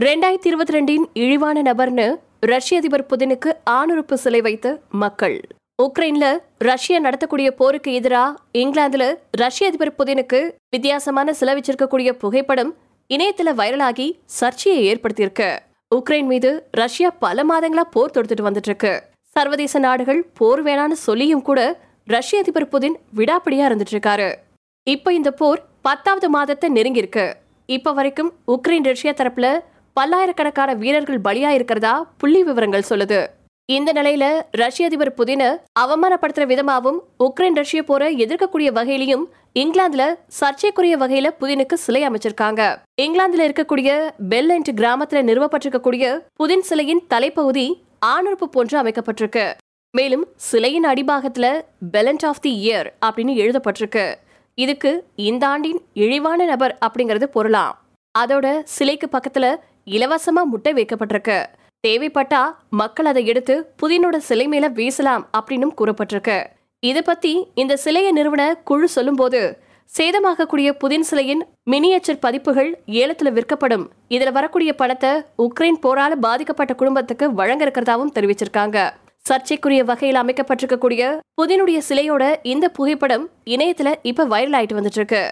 ரெண்டாயிரத்தி இருபத்தி ரெண்டின் இழிவான நபர்னு ரஷ்ய அதிபர் புதினுக்கு ஆணுறுப்பு சிலை வைத்த மக்கள். உக்ரைன்ல ரஷ்யா நடத்தக்கூடிய போருக்கு எதிராக இங்கிலாந்துல ரஷ்ய அதிபர் புதினுக்கு வித்தியாசமான சிலை வச்சிருக்கக்கூடிய புகைப்படம் இணையத்துல வைரலாகி சர்ச்சையை ஏற்படுத்தியிருக்கு. உக்ரைன் மீது ரஷ்யா பல மாதங்களா போர் தொடுத்துட்டு வந்துட்டு இருக்கு சர்வதேச நாடுகள் போர் வேணான்னு சொல்லியும் கூட ரஷ்ய அதிபர் புதின் விடாப்பிடியா இருந்துட்டு இருக்காரு இப்ப இந்த போர் பத்தாவது மாதத்தை நெருங்கியிருக்கு. இப்ப வரைக்கும் உக்ரைன் ரஷ்யா தரப்புல பல்லாயிரக்கணக்கான வீரர்கள் பலியா இருக்கிறதா புள்ளி விவரங்கள் சொல்லுது. இந்த நிலையில ரஷ்ய அதிபர் புதின அவமானப்படுத்துற விதமாவும் உக்ரைன் ரஷ்ய போரை எதிர்க்கக்கூடிய வகையிலையும் இங்கிலாந்துல சர்ச்சைக்குரிய வகையில புதினுக்கு சிலை அமைச்சிருக்காங்க. இங்கிலாந்துல இருக்கக்கூடிய பெல் என்ற கிராமத்துல நிறுவப்பட்டிருக்கக்கூடிய புதின் சிலையின் தலைப்பகுதி ஆணுறுப்பு போன்று அமைக்கப்பட்டிருக்கு. மேலும் சிலையின் அடிபாகத்துல பெலண்ட் ஆஃப் தி இயர் அப்படின்னு எழுதப்பட்டிருக்கு. இதுக்கு இந்த ஆண்டின் இழிவான நபர் அப்படிங்கறது பொருளாம். அதோட சிலைக்கு பக்கத்துல இலவசமா முட்டை வைக்கப்பட்டிருக்கு. தேவைப்பட்டா மக்கள் அதை எடுத்து புதினோட சிலை மேல வீசலாம் அப்படின்னும் கூறப்பட்டிருக்கு. இத பத்தி இந்த சிலையை நிறுவன குழு சொல்லும்போது சேதமாகக்கூடிய புதின் சிலையின் மினியேச்சர் பதிப்புகள் ஏலத்துல விற்கப்படும். இதுல வரக்கூடிய பணத்தை உக்ரைன் போரால பாதிக்கப்பட்ட குடும்பத்துக்கு வழங்க இருக்கிறதாவும் தெரிவிச்சிருக்காங்க. சர்ச்சைக்குரிய வகையில் அமைக்கப்பட்டிருக்கக்கூடிய புதினுடைய சிலையோட இந்த புகைப்படம் இணையத்துல இப்ப வைரல் ஆயிட்டு வந்துட்டு இருக்கு.